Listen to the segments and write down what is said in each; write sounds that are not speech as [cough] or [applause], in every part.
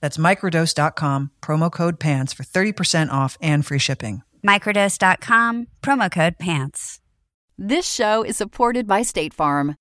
That's microdose.com, promo code PANTS for 30% off and free shipping. Microdose.com, promo code PANTS. This show is supported by State Farm.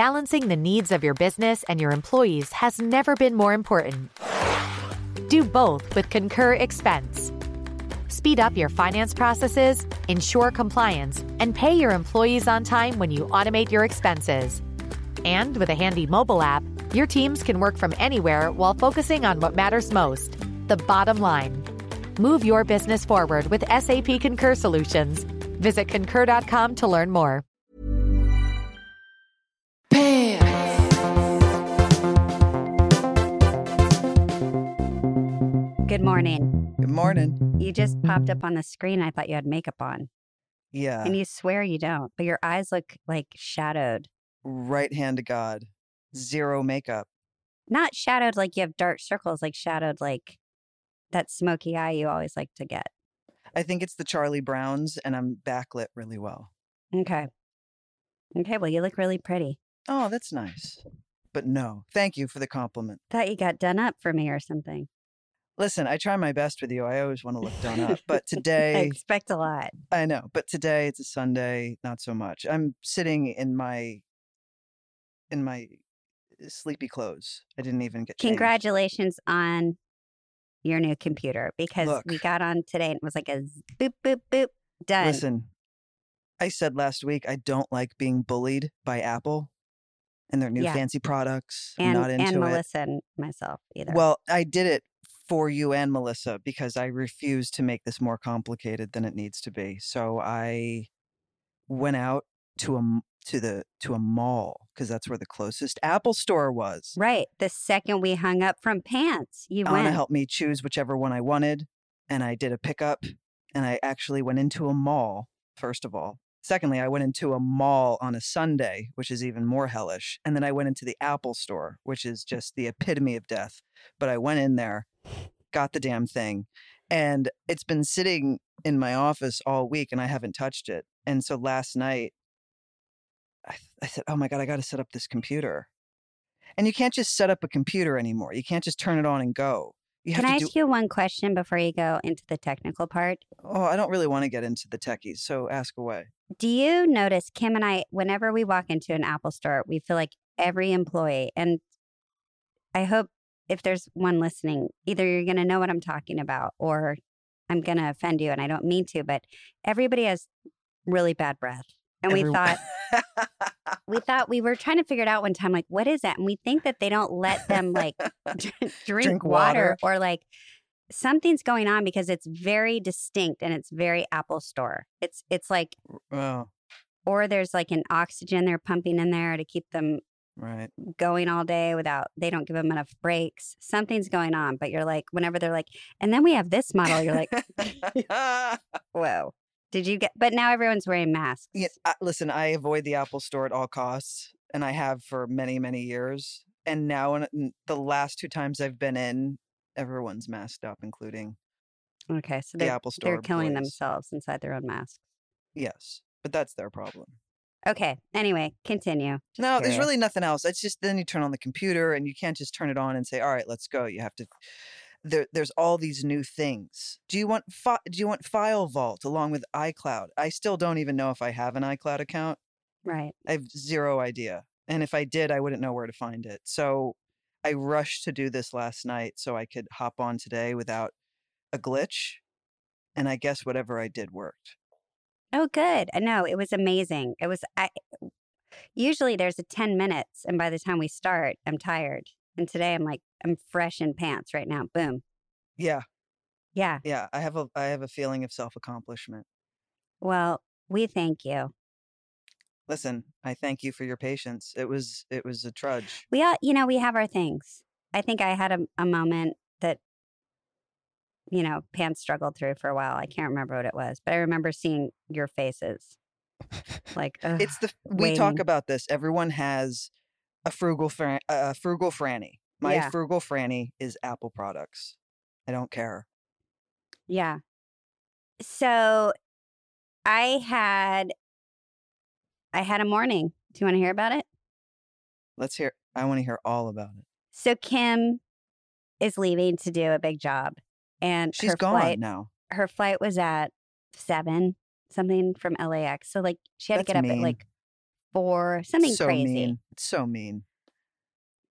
Balancing the needs of your business and your employees has never been more important. Do both with Concur Expense. Speed up your finance processes, ensure compliance, and pay your employees on time when you automate your expenses. And with a handy mobile app, your teams can work from anywhere while focusing on what matters most the bottom line. Move your business forward with SAP Concur Solutions. Visit concur.com to learn more. Good morning. Good morning. You just popped up on the screen. I thought you had makeup on, Yeah. and you swear you don't, but your eyes look like shadowed. right hand to God. Zero makeup. Not shadowed like you have dark circles, like shadowed like that smoky eye you always like to get. I think it's the Charlie Browns, and I'm backlit really well. Okay. Okay, well, you look really pretty. Oh, that's nice. But no, thank you for the compliment. Thought you got done up for me or something. Listen, I try my best with you. I always want to look done up. But [laughs] today I expect a lot. I know, but today it's a Sunday, not so much. I'm sitting in my in my eh, sleepy clothes. I didn't even get changed. Congratulations on your new computer because we got on today and it was like a z- boop, boop, boop, done. Listen, I said last week I don't like being bullied by Apple and their new Yeah. fancy products. I'm and not into and it. Melissa and myself either. Well, I did it for you and Melissa because I refuse to make this more complicated than it needs to be. So I went out to a to the to a mall because that's where the closest Apple store was. right. The second we hung up from pants, you Anna went. helped me choose whichever one I wanted, and I did a pickup. And I actually went into a mall first of all. Secondly, I went into a mall on a Sunday, which is even more hellish. And then I went into the Apple store, which is just the epitome of death. But I went in there, got the damn thing, and it's been sitting in my office all week and I haven't touched it. And so last night, I, I said, Oh my God, I got to set up this computer. And you can't just set up a computer anymore. You can't just turn it on and go. You have Can I to do ask you one question before you go into the technical part? Oh, I don't really want to get into the techies, so ask away. Do you notice Kim and I, whenever we walk into an Apple store, we feel like every employee, and I hope if there's one listening, either you're going to know what I'm talking about or I'm going to offend you, and I don't mean to, but everybody has really bad breath. And we thought, [laughs] we thought we were trying to figure it out one time, like, what is that? And we think that they don't let them like [laughs] drink, Drink water water. or like something's going on because it's very distinct and it's very Apple store. It's, it's like, oh, or there's like an oxygen they're pumping in there to keep them right. going all day without they don't give them enough breaks something's going on but you're like whenever they're like and then we have this model you're like [laughs] [laughs] whoa did you get but now everyone's wearing masks Yeah, listen, I avoid the Apple store at all costs, and I have for many, many years. And now, in the last two times I've been in, everyone's masked up, including Okay, so the they're Apple Store. they're killing employees. themselves inside their own masks. Yes, but that's their problem. Okay. Anyway, continue. Just no, there's really nothing else. It's just then you turn on the computer and you can't just turn it on and say, "All right, let's go." You have to. There, there's all these new things. Do you want fi- Do you want File Vault along with iCloud? I still don't even know if I have an iCloud account. right. I have zero idea. And if I did, I wouldn't know where to find it. So I rushed to do this last night so I could hop on today without a glitch. And I guess whatever I did worked. Oh, good. I know it was amazing. It was. I usually there's a ten minutes, and by the time we start, I'm tired. And today I'm like I'm fresh in pants right now. Boom. Yeah, Yeah. yeah. I have a I have a feeling of self accomplishment. Well, we thank you. Listen, I thank you for your patience. It was it was a trudge. We all, you know, we have our things. I think I had a, a moment that, you know, pants struggled through for a while. I can't remember what it was, but I remember seeing your faces. Like, ugh, It's the we talk about this. Everyone has a frugal fran- a frugal franny. My Yeah. frugal franny is Apple products. I don't care. yeah. So I had, I had a morning. Do you want to hear about it? Let's hear. I want to hear all about it. So Kim is leaving to do a big job, and She's her gone flight, now. her flight was at seven something from LAX. So like she had to That's get up mean. at like four, something so crazy. mean. It's so mean.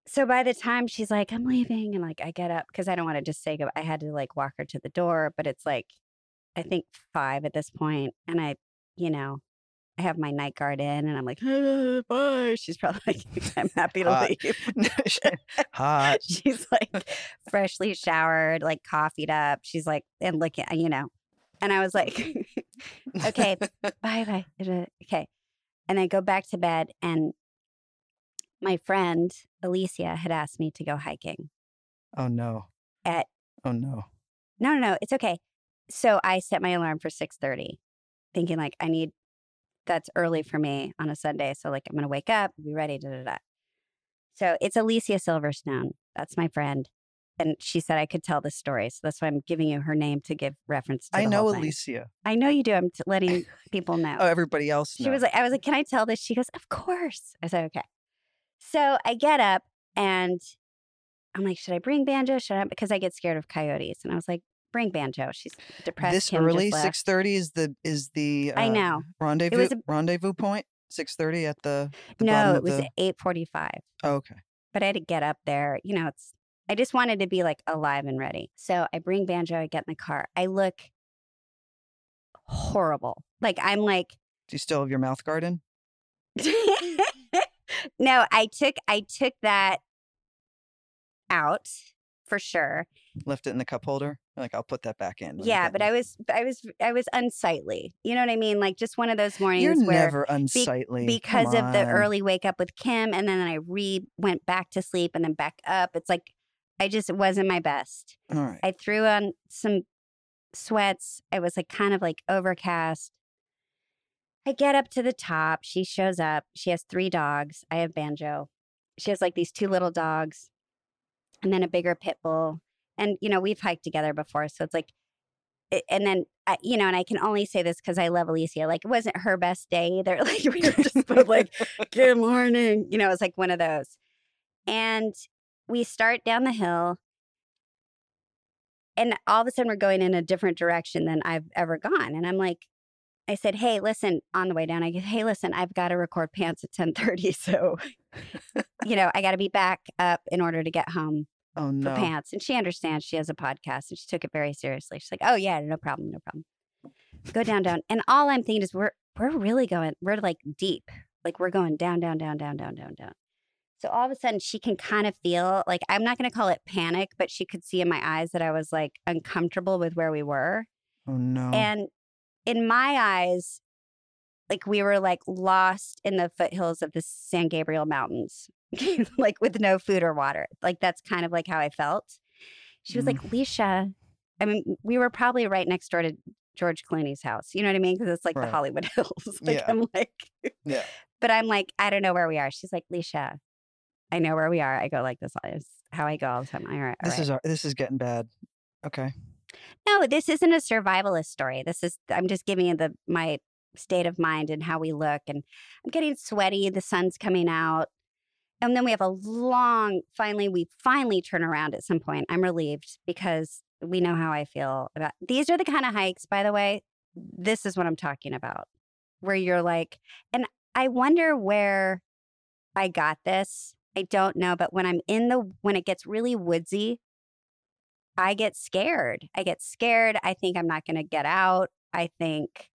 So by the time she's like, I'm leaving, and like I get up because I don't want to just say go. I had to like walk her to the door, but it's like I think five at this point, and I, you know, I have my night guard in, and I'm like, "Ah, bye. She's probably like, [laughs] I'm happy to Hot. leave. [laughs] [laughs] Hot. she's like freshly showered, like coffeeed up. She's like, and looking, you know. And I was like, okay, bye bye. Okay. And I go back to bed, and my friend Alicia had asked me to go hiking Oh no. at Oh no. no, no, no, it's okay. So I set my alarm for 6:30, thinking like I need that's early for me on a Sunday. So like I'm gonna wake up, be ready, da da da. So it's Alicia Silverstone. That's my friend. And she said I could tell this story. So that's why I'm giving you her name to give reference to I know. Alicia. I know you do. I'm t- [laughs] letting people know. Oh, everybody else. She was like, I was like, can I tell this? She goes, of course. I said, okay. So I get up and I'm like, should I bring Banjo? Should I? Because I get scared of coyotes. And I was like, bring Banjo. She's depressed. this Kim early, six thirty is the is the I uh, know. rendezvous a- rendezvous point. Six thirty at the, the No, it was the. eight forty-five. Oh, okay. But I had to get up there. You know, it's. I just wanted to be like alive and ready. So I bring Banjo. I get in the car. I look horrible. Like I'm like Do you still have your mouth guard in? [laughs] no, I took I took that out for sure. Left it in the cup holder. You're Like I'll put that back in. Yeah, but in." I was I was I was unsightly. You know what I mean? Like just one of those mornings You're where never unsightly Come because of the early wake up with Kim and then I re went back to sleep and then back up. It's like I just wasn't my best. All right. I threw on some sweats. It was like kind of like overcast. I get up to the top. She shows up. She has three dogs. I have Banjo. She has like these two little dogs and then a bigger pit bull. And, you know, we've hiked together before. So it's like, and then, you know, and I can only say this because I love Alicia. Like, it wasn't her best day either. [laughs] Like, we were just both like, [laughs] good morning. You know, it was like one of those. And we start down the hill and all of a sudden we're going in a different direction than I've ever gone. And I'm like, I said, "Hey, listen." On the way down, I go, "Hey, listen, I've got to record pants at 10:30, [laughs] so you know I got to be back up in order to get home oh no. for pants." And she understands. She has a podcast, and she took it very seriously. She's like, "Oh yeah, no problem, no problem." Go down, down, and all I'm thinking is we're we're really going. We're like deep, like we're going down, down, down, down, down, down, down. So all of a sudden, she can kind of feel like I'm not going to call it panic, but she could see in my eyes that I was like uncomfortable with where we were. Oh no. And in my eyes, like we were like lost in the foothills of the San Gabriel Mountains, [laughs] [laughs] like with no food or water. Like that's kind of like how I felt. She was Mm. like, Leisha, I mean, we were probably right next door to George Clooney's house. You know what I mean? Because it's like Right. the Hollywood [laughs] Hills. like Yeah. I'm like, yeah. but I'm like, I don't know where we are. She's like, Leisha, I know where we are. I go like this. Is how I go all the time. All right. all This right. is our, this is getting bad. Okay. No, this isn't a survivalist story. This is I'm just giving you the my state of mind and how we look and I'm getting sweaty, the sun's coming out. And then we have a long finally we finally turn around at some point. I'm relieved because we know how I feel about these are the kind of hikes by the way. This is what I'm talking about. Where you're like and I wonder where I got this. I don't know, but when I'm in the when it gets really woodsy, I get scared. I get scared. I think I'm not going to get out. I think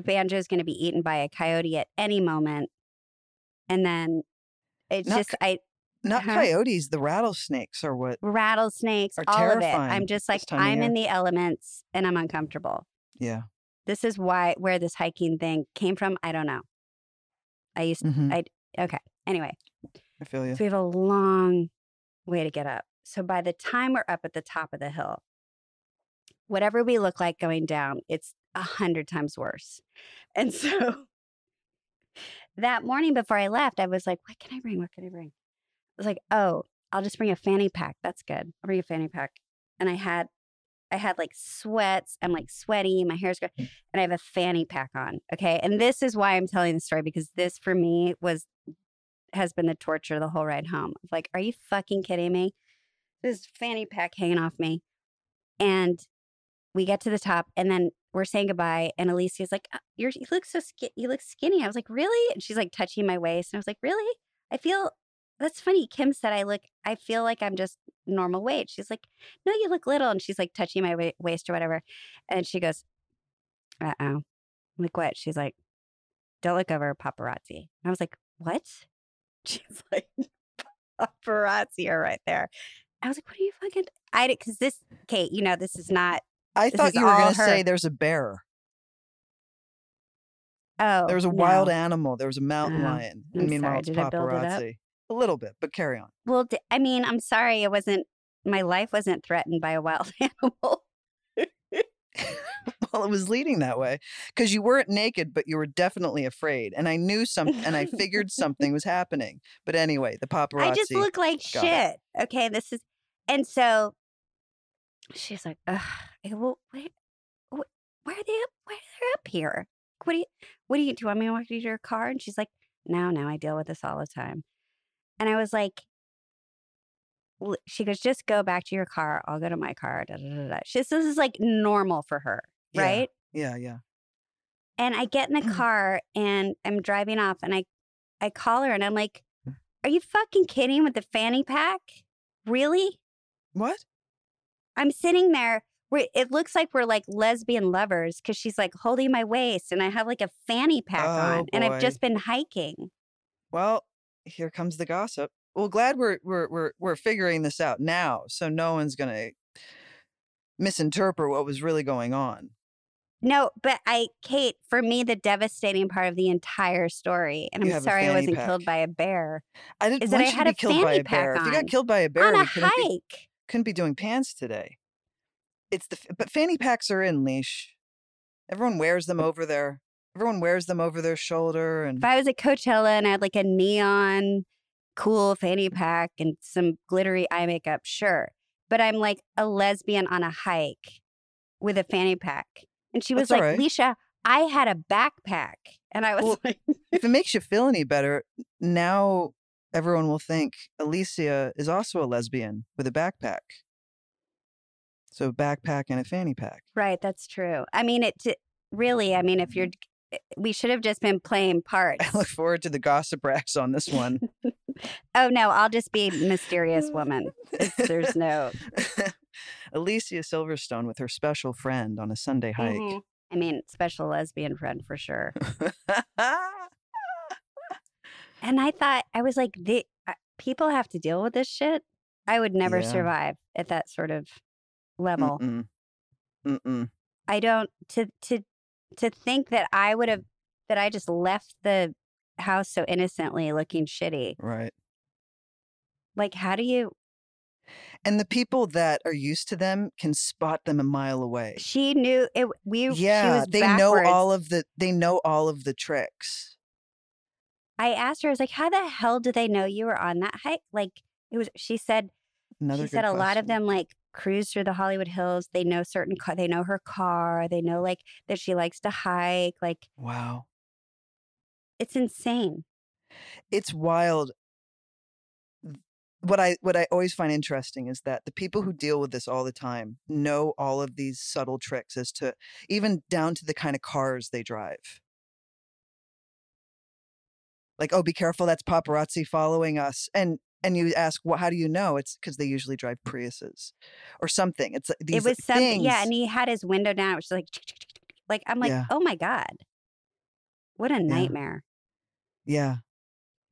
Banjo is going to be eaten by a coyote at any moment. And then it's Not just I Not Huh? coyotes, the rattlesnakes are what. rattlesnakes, Are all of it. I'm just like I'm in the elements and I'm uncomfortable. Yeah. This is why where this hiking thing came from. I don't know. I used hmm I okay. Anyway, I feel you. So we have a long way to get up. So by the time we're up at the top of the hill, whatever we look like going down, it's a hundred times worse. And so [laughs] that morning before I left, I was like, what can I bring? What can I bring? I was like, oh, I'll just bring a fanny pack. That's good. I'll bring a fanny pack. And I had I had like sweats. I'm like sweaty. My hair's good. Mm. And I have a fanny pack on. Okay. And this is why I'm telling the story because this for me was has been the torture the whole ride home. Like, are you fucking kidding me? This fanny pack hanging off me. And we get to the top and then we're saying goodbye. And Alicia's like, "Uh, you look so skinny. You look skinny. I was like, really? And she's like touching my waist. And I was like, really? I feel, that's funny. Kim said, I look, I feel like I'm just normal weight. She's like, no, you look little. And she's like touching my wa- waist or whatever. And she goes, uh oh. Like, what? She's like, don't look over paparazzi. And I was like, what? [laughs] She's like, paparazzi are right there. I was like, what are you fucking? I did because this, Kate, you know, this is not. I This thought you were going to say there's a bear. Oh, There was a wild animal. There was a mountain Oh, lion. I'm and meanwhile, sorry, it's did I build it paparazzi. A little bit, but carry on. Well, I mean, I'm sorry, it wasn't. My life wasn't threatened by a wild [laughs] animal. well, it was leading that way because you weren't naked, but you were definitely afraid. And I knew something, and I figured something was happening. But anyway, the paparazzi. I just look like Got it. shit. Okay, this is, and so she's like, Ugh. Well, why, wh- why are they up? Why are they up here? What do you, what do you, do you want me to walk you to your car? And she's like, no, no, I deal with this all the time. And I was like, she goes, just go back to your car. I'll go to my car. Da, da, da. She says this is like normal for her, Yeah. right? Yeah, yeah. And I get in the mm. car and I'm driving off and I I call her and I'm like, mm. Are you fucking kidding with the fanny pack? Really? What? I'm sitting there it looks like we're like lesbian lovers because she's like holding my waist and I have like a fanny pack Oh, on and I've just been hiking. Well, here comes the gossip. Well, glad we're we're we're we're figuring this out now, so no one's gonna misinterpret what was really going on. No, but I, Kate, for me, the devastating part of the entire story, and You I'm sorry I wasn't killed by a bear I didn't Is that I had a be killed by fanny bear. pack If you got killed by a bear, on a couldn't be, hike. Couldn't be doing pants today. It's the but fanny packs are in leash. Everyone wears them over their everyone wears them over their shoulder and If I was at Coachella and I had like a neon cool fanny pack and some glittery eye makeup, sure. But I'm like a lesbian on a hike with a fanny pack. And she was That's like, right. Leisha, I had a backpack. And I was Well, [laughs] like, if it makes you feel any better, now everyone will think Alicia is also a lesbian with a backpack. So a backpack and a fanny pack. right, that's true. I mean, it t- really, I mean, if you're, we should have just been playing parts. [laughs] I look forward to the gossip racks on this one. [laughs] oh, no, I'll just be mysterious [laughs] woman. There's no, Alicia Silverstone with her special friend on a Sunday hike. Mhm. I mean, special lesbian friend for sure. And I thought, I was like, the, uh, people have to deal with this shit. I would never Yeah. survive at that sort of level. Mm-mm. Mm-mm. I don't to to to think that I would have that I just left the house so innocently looking shitty. Right. Like how do you And the people that are used to them can spot them a mile away. she knew it we she Yeah, was they know all of the they know all of the tricks. I asked her, I was like, how the hell do they know you were on that hike? Like it was she said Another she said a lot of them like cruise through the Hollywood Hills. They know certain car, they know her car. They know like that she likes to hike. Like Wow. it's insane. It's wild. What I what I always find interesting is that the people who deal with this all the time know all of these subtle tricks as to even down to the kind of cars they drive. Like, oh, be careful, that's paparazzi following us. And and you ask, well, how do you know? It's because they usually drive Priuses or something. It's uh, these it was something, things. yeah. And he had his window down. It was like, like I'm like, Yeah. oh my god, what a nightmare. yeah.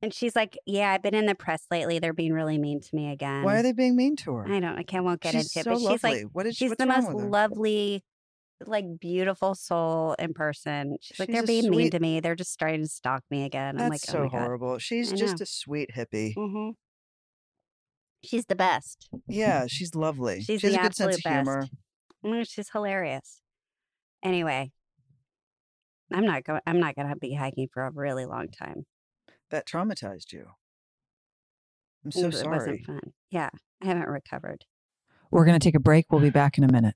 And she's like, yeah, I've been in the press lately. They're being really mean to me again. Why are they being mean to her? I don't. I can't. Won't get she's into it. so But she's lovely. like, what is she's the most lovely, like beautiful soul in person. She's like, She's they're being mean to me. They're just starting to stalk me again. I'm That's like, so oh my god. horrible. She's I just know. a sweet hippie. hmm She's the best. Yeah, she's lovely. She's she has the a good sense of absolute humor. best. Mm, She's hilarious. Anyway, I'm not going. I'm not going to be hiking for a really long time. That traumatized you. I'm so was- It sorry. wasn't fun. Yeah, I haven't recovered. We're going to take a break. We'll be back in a minute.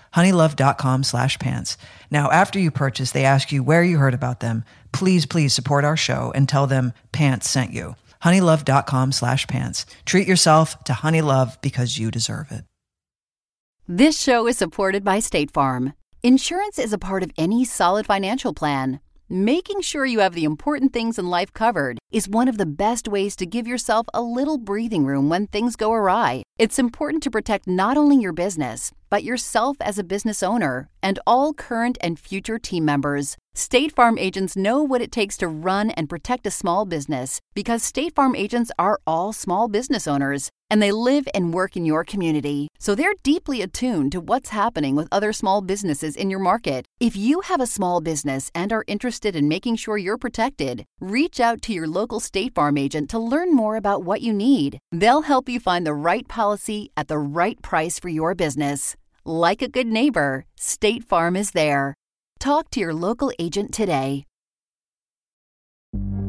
honeylove.com slash pants. Now, after you purchase, they ask you where you heard about them. Please, please support our show and tell them pants sent you. honeylove.com slash pants. Treat yourself to Honey Love because you deserve it. This show is supported by State Farm. Insurance is a part of any solid financial plan. Making sure you have the important things in life covered is one of the best ways to give yourself a little breathing room when things go awry. It's important to protect not only your business, but yourself as a business owner and all current and future team members. State Farm agents know what it takes to run and protect a small business because State Farm agents are all small business owners and they live and work in your community. So they're deeply attuned to what's happening with other small businesses in your market. If you have a small business and are interested in making sure you're protected, reach out to your local State Farm agent to learn more about what you need. They'll help you find the right policy at the right price for your business. Like a good neighbor, State Farm is there. Talk to your local agent today.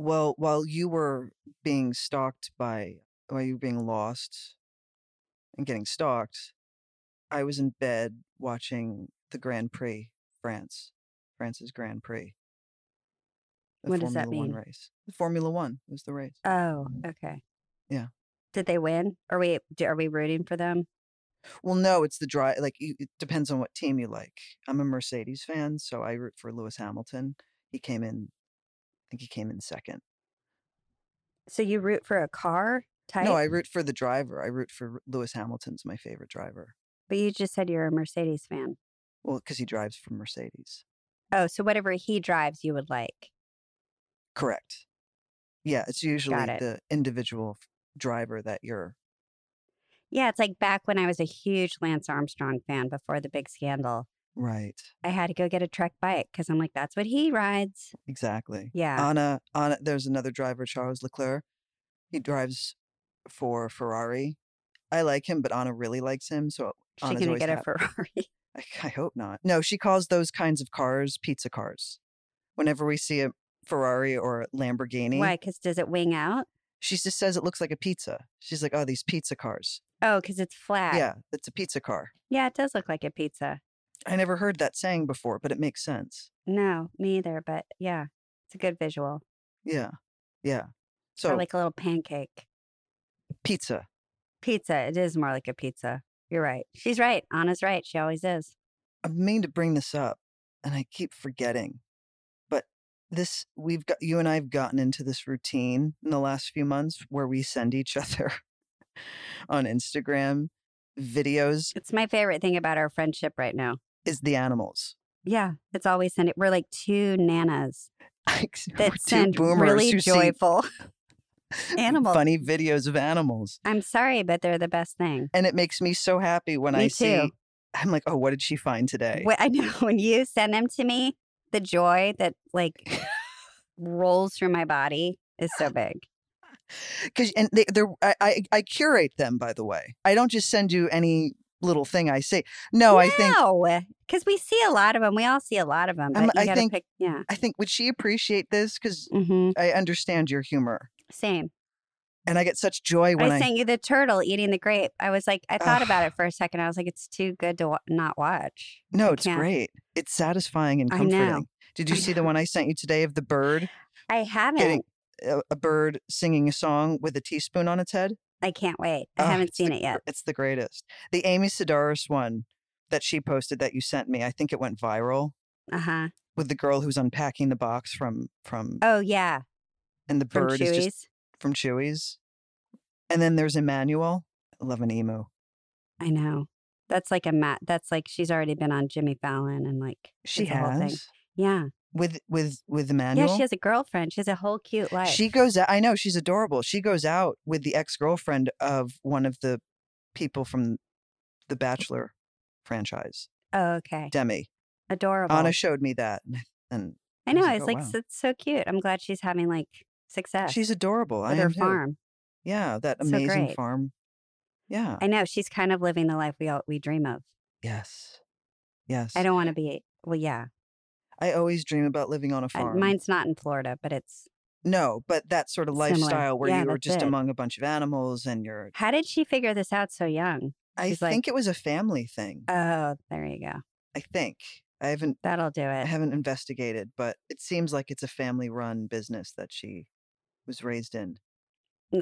Well, while you were being stalked by, while you were being lost and getting stalked, I was in bed watching the Grand Prix, France, France's Grand Prix. The What does that Formula One race. The Formula One was the race. Oh, okay. Mm. Yeah. Did they win? Are we are we rooting for them? Well, no, it's the drive. Like it depends on what team you like. I'm a Mercedes fan, so I root for Lewis Hamilton. He came in, think he came in second. So you root for a car type? No, I root for the driver. I root for Lewis Hamilton's my favorite driver. but you just said you're a Mercedes fan. Well, because he drives for Mercedes. Oh, so whatever he drives, you would like. Correct. Yeah, it's usually it. the individual driver that you're. Yeah, it's like back when I was a huge Lance Armstrong fan before the big scandal. Right. I had to go get a Trek bike because I'm like, that's what he rides. Exactly. Yeah. Anna, Anna, there's another driver, Charles Leclerc. He drives for Ferrari. I like him, but Anna really likes him, so She's Anna's gonna get a Ferrari. [laughs] I, I hope not. No, she calls those kinds of cars pizza cars. Whenever we see a Ferrari or a Lamborghini, Why? Because does it wing out? she just says it looks like a pizza. She's like, "Oh, these pizza cars." Oh, because it's flat. Yeah, it's a pizza car. Yeah, it does look like a pizza. I never heard that saying before, but it makes sense. No, me either. But yeah, it's a good visual. Yeah, yeah. So or like a little pancake. pizza. Pizza. It is more like a pizza. You're right. She's right. Anna's right. She always is. I mean to bring this up, and I keep forgetting. But this, we've got you and I have gotten into this routine in the last few months where we send each [laughs] other on Instagram videos. It's my favorite thing about our friendship right now. Is the animals. Yeah, it's always sending. We're like two nanas [laughs] that two send really joyful [laughs] animals. funny videos of animals, I'm sorry, but they're the best thing. and it makes me so happy when Me I too. see. I'm like, oh, what did she find today? [laughs] I know when you send them to me, the joy that like rolls through my body is so big. because and they, they're I, I I curate them by the way. I don't just send you any little thing I say. No, I think no, because we see a lot of them. We all see a lot of them. But I think- pick. Yeah. I think would she appreciate this because hmm I understand your humor Same. and I get such joy when I I, sent you the turtle eating the grape. I was like, I thought about it for a second. I was like, it's too good to wa- not watch. no, I it's can't. great. It's satisfying and comforting. Did you see the one I sent you today of the bird I haven't. getting a, a bird singing a song with a teaspoon on its head? I can't wait. I Oh, haven't it's the seen it yet. It's the greatest. The Amy Sedaris one that she posted that you sent me, I think it went viral Uh huh. with the girl who's unpacking the box from from Oh yeah, and the bird is just from Chewy's. And then there's Emmanuel. I love an emu. I know. That's like a mat. That's like she's already been on Jimmy Fallon and like She it's whole thing. has Yeah. With with with Emmanuel. Yeah, she has a girlfriend. She has a whole cute life. She goes out. I know she's adorable. She goes out with the ex girlfriend of one of the people from the Bachelor franchise, oh, okay. Demi. Adorable. Anna showed me that, and- I I was know. like, it's "Oh, like wow." it's so cute. I'm glad she's having like success she's adorable. I her am too. farm. Yeah, that So amazing great. farm. Yeah. I know she's kind of living the life we all, we dream of. yes. Yes. I don't want to be. Well, yeah. I always dream about living on a farm. mine's not in Florida, but it's. no, but that sort of Similar. lifestyle where Yeah, you are just it. among a bunch of animals and you're. How did she figure this out so young? I She's like- think it was a family thing. Oh, there you go. I think. I haven't That'll do it. I haven't investigated, but it seems like it's a family run business that she was raised in.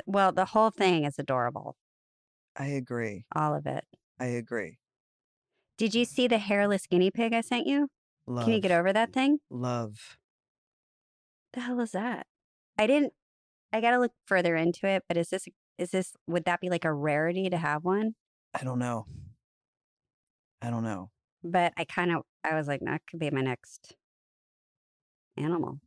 Well, the whole thing is adorable. I agree. All of it. I agree. Did you see the hairless guinea pig I sent you? Love. Can you get over that thing? Love. The hell is that? I didn't. I got to look further into it. But is this? Is this? Would that be like a rarity to have one? I don't know. I don't know. But I kind of. I was like, that could be my next animal.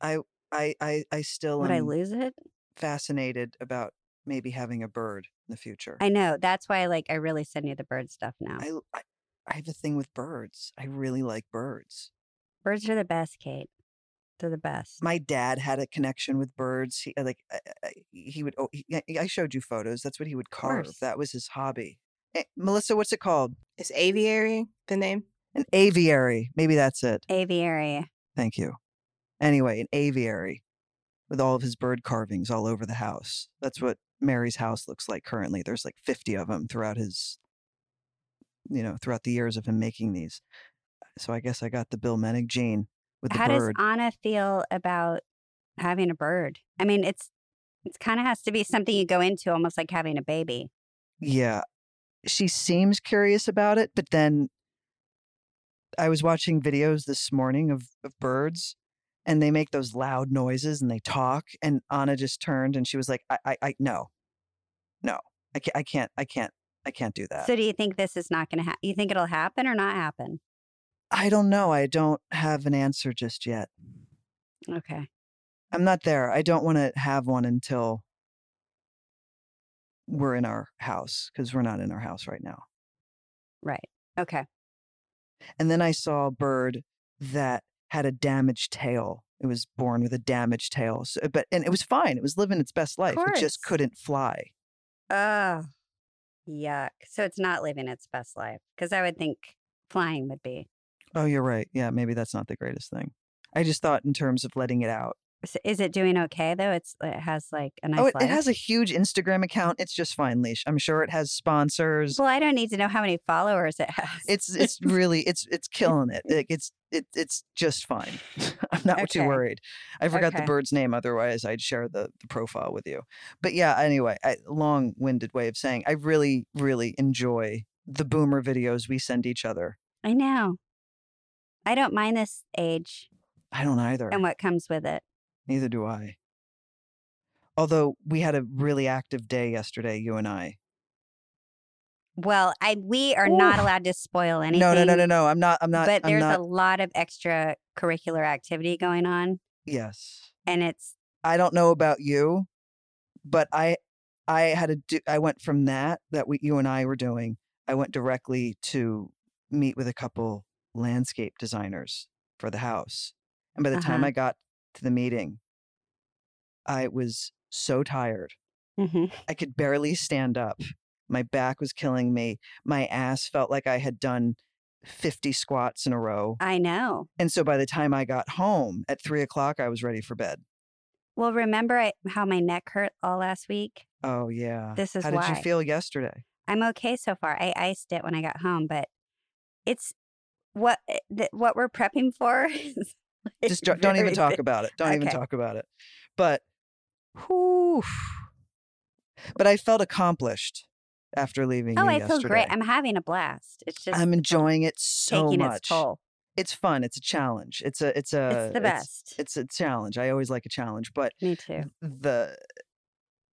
I I I I still Would I lose it? fascinated about maybe having a bird in the future. I know. That's why. Like, I really send you the bird stuff now. I, I I have a thing with birds. I really like birds. Birds are the best, Kate. They're the best. My dad had a connection with birds. He uh, like I- I- he would. Oh, he, I showed you photos. That's what he would carve. That was his hobby. Eh, Melissa, what's it called? Is aviary the name? An aviary. Maybe that's it. Aviary. Thank you. Anyway, an aviary with all of his bird carvings all over the house. That's what Mary's house looks like currently. There's like 50 of them throughout his, you know, throughout the years of him making these. So I guess I got the Bill Moennig gene with the How does. Anna feel about having a bird? I mean, it's it's kind of has to be something you go into almost like having a baby. Yeah. She seems curious about it, but then I was watching videos this morning of, of birds and they make those loud noises and they talk. And Anna just turned and she was like, I, I, I no, no, I can't, I can't, I can't, I can't do that. So do you think this is not going to happen? You think it'll happen or not happen? I don't know. I don't have an answer just yet. Okay. I'm not there. I don't want to have one until we're in our house because we're not in our house right now. Right. Okay. And then I saw a bird that had a damaged tail. It was born with a damaged tail. So, but and it was fine. It was living its best life. It just couldn't fly. Oh, yuck. So it's not living its best life because I would think flying would be. Oh, you're right. Yeah, maybe that's not the greatest thing. I just thought in terms of letting it out. Is it doing okay though? It's it has like a oh, nice oh, it, it has a huge Instagram account. It's just fine, Leash. I'm sure it has sponsors. Well, I don't need to know how many followers it has. It's it's really it's it's [laughs] killing it. Like, It's it it's just fine. [laughs] I'm not too worried. I forgot the bird's name. Otherwise, I'd share the the profile with you. But yeah, anyway, I, long-winded way of saying I really really enjoy the boomer videos we send each other. I know. I don't mind this age I don't either. and what comes with it. Neither do I. Although we had a really active day yesterday, you and I. Well, I we are not allowed to spoil anything. No, no, no, no, no. I'm not. I'm not. But I'm there's not. a lot of extra curricular activity going on, yes. and it's I don't know about you, but I I had to do I went from that that we you and I were doing. I went directly to meet with a couple landscape designers for the house. And by the time Uh-huh. I got to the meeting, I was so tired. mhm. I could barely stand up. My back was killing me. My ass felt like I had done 50 squats in a row. I know. And so by the time I got home at three o'clock, I was ready for bed. Well, remember I, how my neck hurt all last week? Oh, yeah. This is How did why. you feel yesterday? I'm okay so far. I iced it when I got home, but it's what eh, th- what we're prepping for. [laughs] is, [laughs] Just don't, don't even talk about it. Don't even talk about it. But, whew, but I felt accomplished after leaving Oh, I feel great. I'm having a blast. It's just I'm enjoying it so much. its. It's fun. It's a challenge. It's a it's a it's the best. It's, a challenge. I always like a challenge, but Me too. the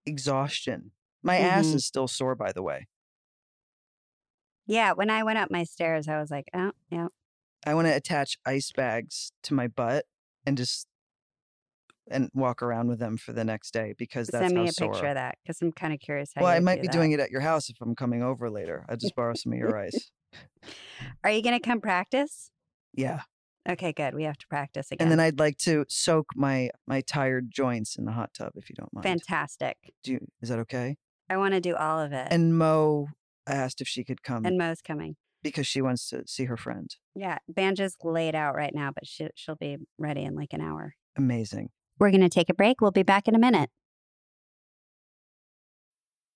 exhaustion. My ass Mhm. is still sore, by the way. Yeah, when I went up my stairs, I was like, oh, yeah. I want to attach ice bags to my butt and just and walk around with them for the next day because that's Send me a sore. picture of that because I'm kind of curious how Well, I might do be that. doing it at your house if I'm coming over later. I'll just borrow some of your ice. [laughs] Are you going to come practice? Yeah. Okay, good. We have to practice again. And then I'd like to soak my my tired joints in the hot tub if you don't mind. Fantastic. Do you, is that okay? I want to do all of it. And Mo asked if she could come and Mo's coming. Because she wants to see her friend. Yeah, Banjo's laid out right now, but she, she'll be ready in like an hour. Amazing. We're going to take a break. We'll be back in a minute.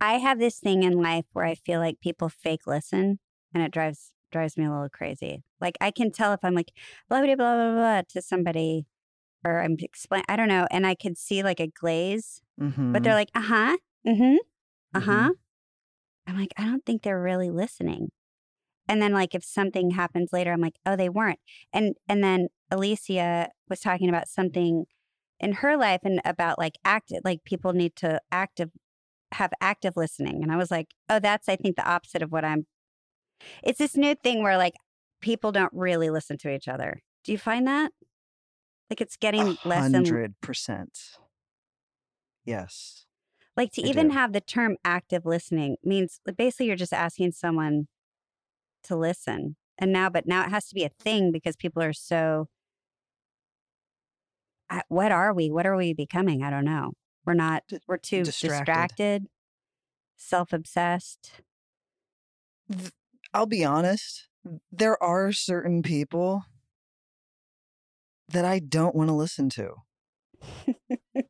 I have this thing in life where I feel like people fake listen and it drives drives me a little crazy. Like I can tell if I'm like blah blah blah blah blah to somebody or I'm explain I don't know, and I could see like a glaze, Mm-hmm. but they're like, uh huh, mm-hmm, uh huh. I'm like, I don't think they're really listening. And then like if something happens later, I'm like, oh, they weren't. And and then Alicia was talking about something in her life and about like active like people need to active have active listening. And I was like, oh, that's I think the opposite of what I'm it's this new thing where like people don't really listen to each other. Do you find that? Like it's getting less and hundred percent. Yes. like to I even do. have the term active listening means basically you're just asking someone to listen. And now, but now it has to be a thing because people are so. What are we? What are we becoming? I don't know. We're not. We're too distracted. distracted, self-obsessed. I'll be honest. There are certain people that I don't want to listen to. [laughs]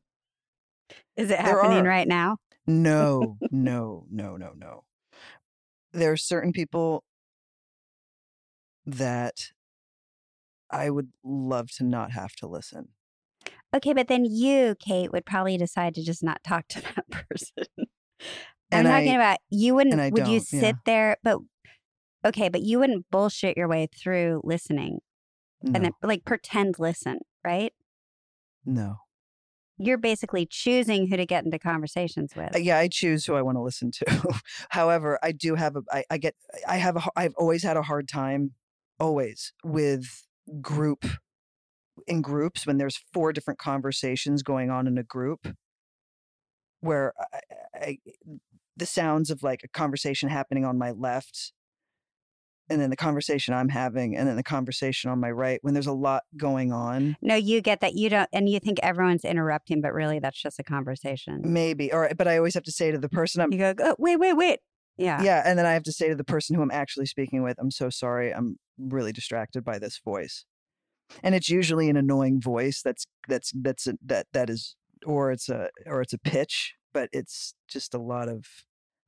Is it happening right now? No, no, [laughs] no, no, no. There are certain people that I would love to not have to listen. Okay, but then you, Kate, would probably decide to just not talk to [laughs] that person. I'm And talking I- about you wouldn't. Would you don't, yeah. sit there? But okay, but you wouldn't bullshit your way through listening No, and then like pretend listen, right? no. you're basically choosing who to get into conversations with. Uh, yeah, I choose who I want to listen to. [laughs] However, I do have a I, I get I have a I've always had a hard time always with group in groups when there's four different conversations going on in a group where I, I, the sounds of like a conversation happening on my left and then the conversation I'm having and then the conversation on my right when there's a lot going on No, you get that you don't, and you think everyone's interrupting, but really that's just a conversation. maybe or but I always have to say to the person I'm You go, oh, wait, wait, wait. Yeah. yeah and then I have to say to the person who I'm actually speaking with I'm so sorry I'm really distracted by this voice and it's usually an annoying voice that's that's that's a, that that is or it's a or it's a pitch but it's just a lot of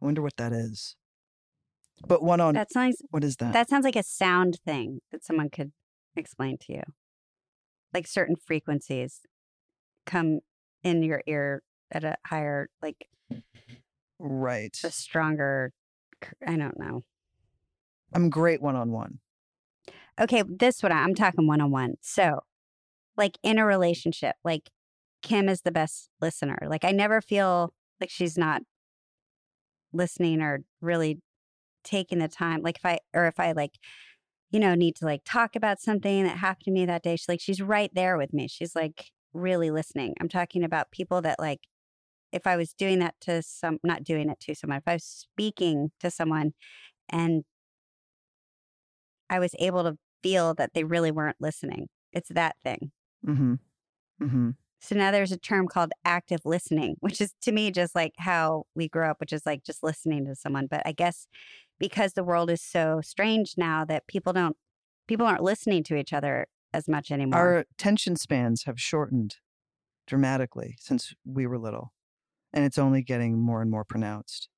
I wonder what that is but one on That sounds what is that that sounds like a sound thing that someone could explain to you. Like certain frequencies come in your ear at a higher, like right a stronger. i don't know. I'm great one on one Okay, this one I'm talking one on one. So, like in a relationship, like Kim is the best listener. Like I never feel like she's not listening or really taking the time. Like if I or if I like, you know, need to like talk about something that happened to me that day, she's like she's right there with me. She's like really listening. I'm talking about people that like if I was doing that to some not doing it to someone, if I was speaking to someone and I was able to feel that they really weren't listening. It's that thing. mm-hmm mm-hmm So now there's a term called active listening, which is to me just like how we grew up, which is like just listening to someone. But I guess because the world is so strange now that people don't people aren't listening to each other as much anymore. our attention spans have shortened dramatically since we were little and it's only getting more and more pronounced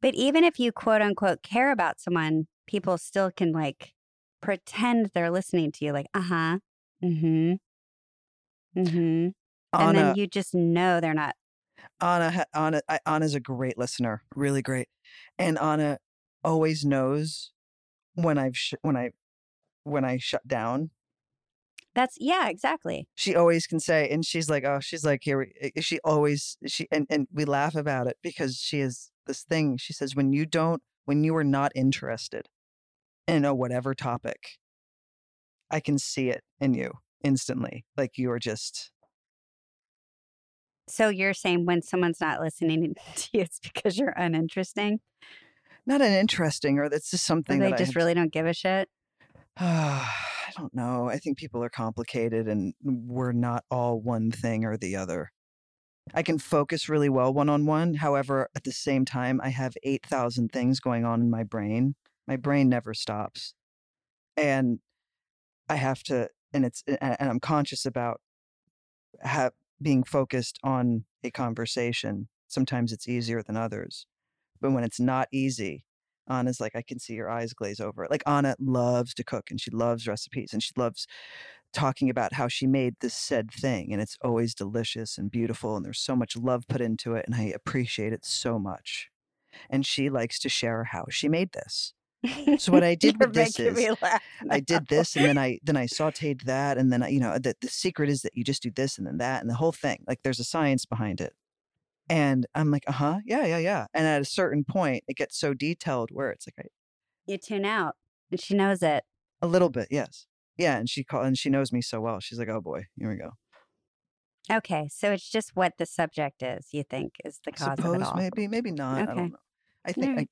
but even if you quote unquote care about someone, people still can like pretend they're listening to you, like, uh huh, mm hmm, mm hmm. And then you just know they're not. Anna, Anna, Anna's a great listener, really great, and Anna always knows when I've sh- when I when I shut down. That's, yeah, exactly. She always can say, and she's like, oh, she's like, here. She always she and and we laugh about it because she is this thing. She says, when you don't, when you are not interested in a whatever topic, I can see it in you instantly. Like you are just So you're saying when someone's not listening [laughs] to you, it's because you're uninteresting? not uninteresting, or that's just Or something they that I just have really don't give a shit? [sighs] I don't know. I think people are complicated and we're not all one thing or the other. I can focus really well one on one. However, at the same time, I have 8,000 things going on in my brain. My brain never stops. And I have to, and it's, and I'm conscious about ha- being focused on a conversation. Sometimes it's easier than others. But when it's not easy, Anna's like, I can see your eyes glaze over. Like Anna loves to cook and she loves recipes and she loves talking about how she made this said thing and it's always delicious and beautiful and there's so much love put into it and I appreciate it so much. And she likes to share how she made this. So what I [laughs] did with this is I did this and then I then I sauteed that and then I, you know that the secret is that you just do this and then that and the whole thing like there's a science behind it. And I'm like, uh-huh, yeah, yeah, yeah. And at a certain point it gets so detailed where it's like I, You tune out, and she knows it. a little bit, yes. Yeah, and she call and she knows me so well. She's like, "Oh boy, here we go." Okay, so it's just what the subject is. You think is the I cause of it all? maybe, maybe not. I Okay. don't know. I think I, Alright.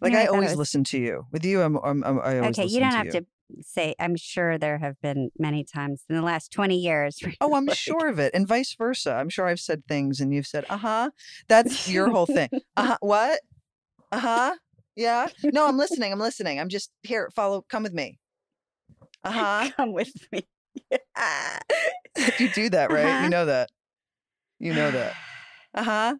Like Yeah, I I always was- listen to you. With you, I'm, I'm, I'm I always Okay, you don't to have you. to say. I'm sure there have been many times in the last 20 years. Oh, I'm like, sure of it, and vice versa. I'm sure I've said things, and you've said, "Uh huh." That's your whole thing. [laughs] Uh huh. What? Uh huh. Yeah. No, I'm listening. I'm listening. I'm just here. Follow. Come with me. Uh huh. [laughs] Come with me. you do that, right? Uh-huh. You know that. You know that. [sighs] Uh huh.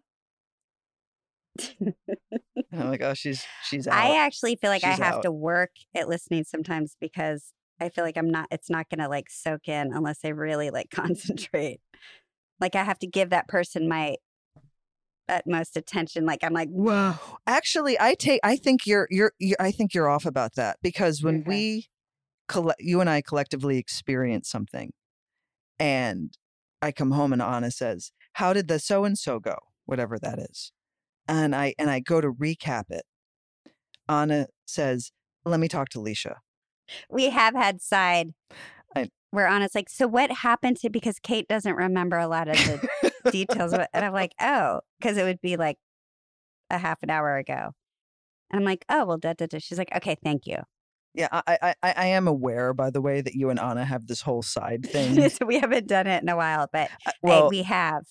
Like, oh, she's she's out. I actually feel like I have out. to work at listening sometimes because I feel like I'm not. It's not going to like soak in unless I really like [laughs] concentrate. Like I have to give that person my utmost attention. Like I'm like, whoa. Actually, I take. I think you're. You're. you're I think you're off about that because when Okay. we, collect you and I collectively experience something, And I come home and Anna says, How did the so and so go? Whatever that is. And I and I go to recap it. Anna says, Let me talk to Leisha. We have had side I- where Anna's like, so what happened to because Kate doesn't remember a lot of the details. And I'm like, oh, because it would be like a half an hour ago. And I'm like, oh, well, da, da, da. She's like, okay, thank you. Yeah, I, I I I am aware, by the way, that you and Anna have this whole side [laughs] thing. so we haven't done it in a while, but I- hey, well, we have.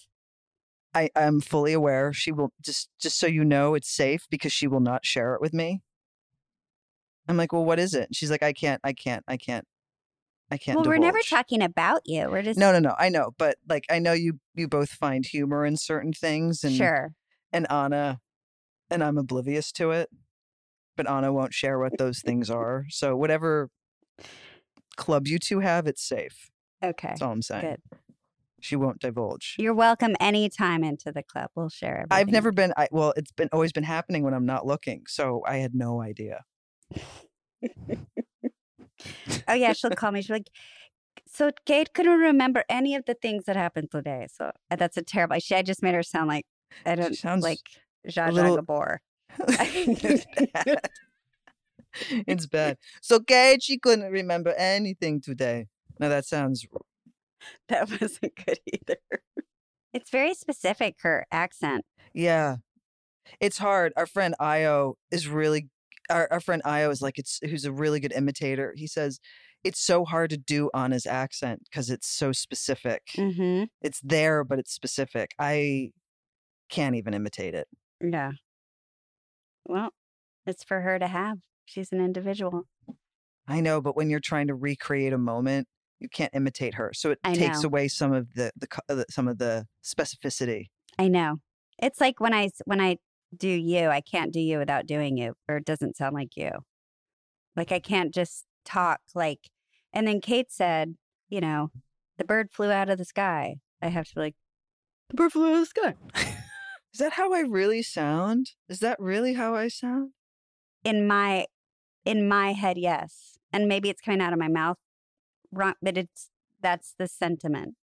I am fully aware. She will just just so you know, it's safe because she will not share it with me. I'm like, well, what is it? She's like, I can't, I can't, I can't, I can't. Well, we're never talking about you. We're just No, no, no. I know, but like, I know you you both find humor in certain things, and sure. and Anna, and I'm oblivious to it, but Anna won't share what those things are. So whatever club you two have, it's safe. Okay. That's all I'm saying. Good. She won't divulge. You're welcome anytime into the club. We'll share everything. I've never been. I well, it's been always been happening when I'm not looking, so I had no idea. [laughs] Oh yeah, she'll call me. She's like, so Kate couldn't remember any of the things that happened today. So uh, that's a terrible. She, I just made her sound like I don't sounds like Zsa little- Gabor. it's [laughs] it's bad. [laughs] So Kate, she couldn't remember anything today. Now that sounds [laughs] That wasn't good either. It's very specific. Her accent. yeah. It's hard. Our friend Io is really our, our friend Io is like it's who's a really good imitator. He says it's so hard to do on his accent because it's so specific. Mm-hmm. It's there, but it's specific. I can't even imitate it. Yeah. Well, it's for her to have. She's an individual. I know, but when you're trying to recreate a moment, you can't imitate her. So it I takes know. away some of the, the, the some of the specificity. I know. It's like when I when I do you, I can't do you without doing you, or it doesn't sound like you. Like I can't just talk like. And then Kate said, you know, the bird flew out of the sky. I have to be like, the bird flew out of the sky. [laughs] Is that how I really sound? Is that really how I sound? In my in my head, yes, and maybe it's coming out of my mouth wrong, but it's that's the sentiment.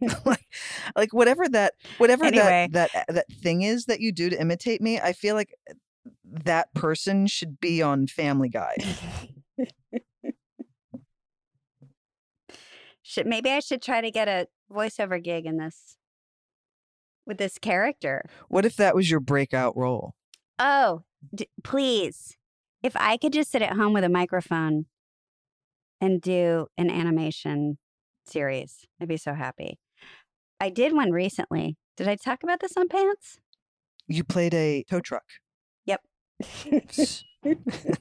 [laughs] like, like whatever that whatever Anyway. that that uh, that thing is that you do to imitate me, I feel like uh, that person should be on Family Guy. should maybe I should try to get a voiceover gig in this with this character. What if that was your breakout role? Oh, d- please. If I could just sit at home with a microphone and do an animation series, I'd be so happy. I did one recently. Did I talk about this on Pants? You played a tow truck. Yep. [laughs]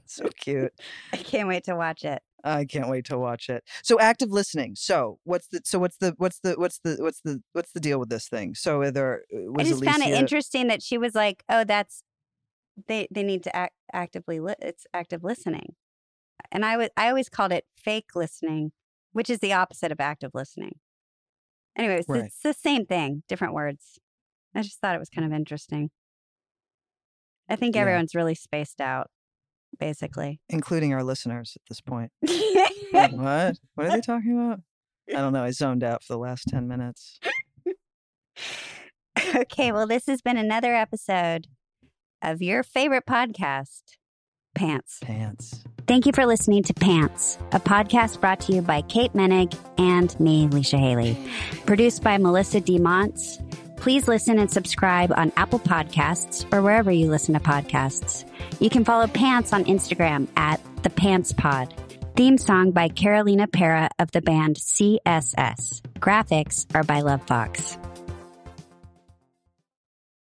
so cute. [laughs] I can't wait to watch it. I can't wait to watch it. So active listening. So what's the so what's the what's the what's the what's the what's the deal with this thing? So there uh, I was just found it interesting that she was like, "Oh, that's they they need to act, actively li- it's active listening," and I was I always called it fake listening, which is the opposite of active listening. Anyways, Right. it's the same thing, different words. I just thought it was kind of interesting. I think Yeah. everyone's really spaced out, basically. including our listeners at this point. Like, [laughs] what? What are they talking about? I don't know. I zoned out for the last 10 minutes. [laughs] okay, well, this has been another episode of your favorite podcast, Pants. Pants. Thank you for listening to Pants, a podcast brought to you by Kate Moennig and me, Leisha Hailey. Produced by Melissa D. Montz. Please listen and subscribe on Apple Podcasts or wherever you listen to podcasts. You can follow Pants on Instagram at the Pants Pod. Theme song by Carolina Parra of the band CSS. Graphics are by Lovefoxxx.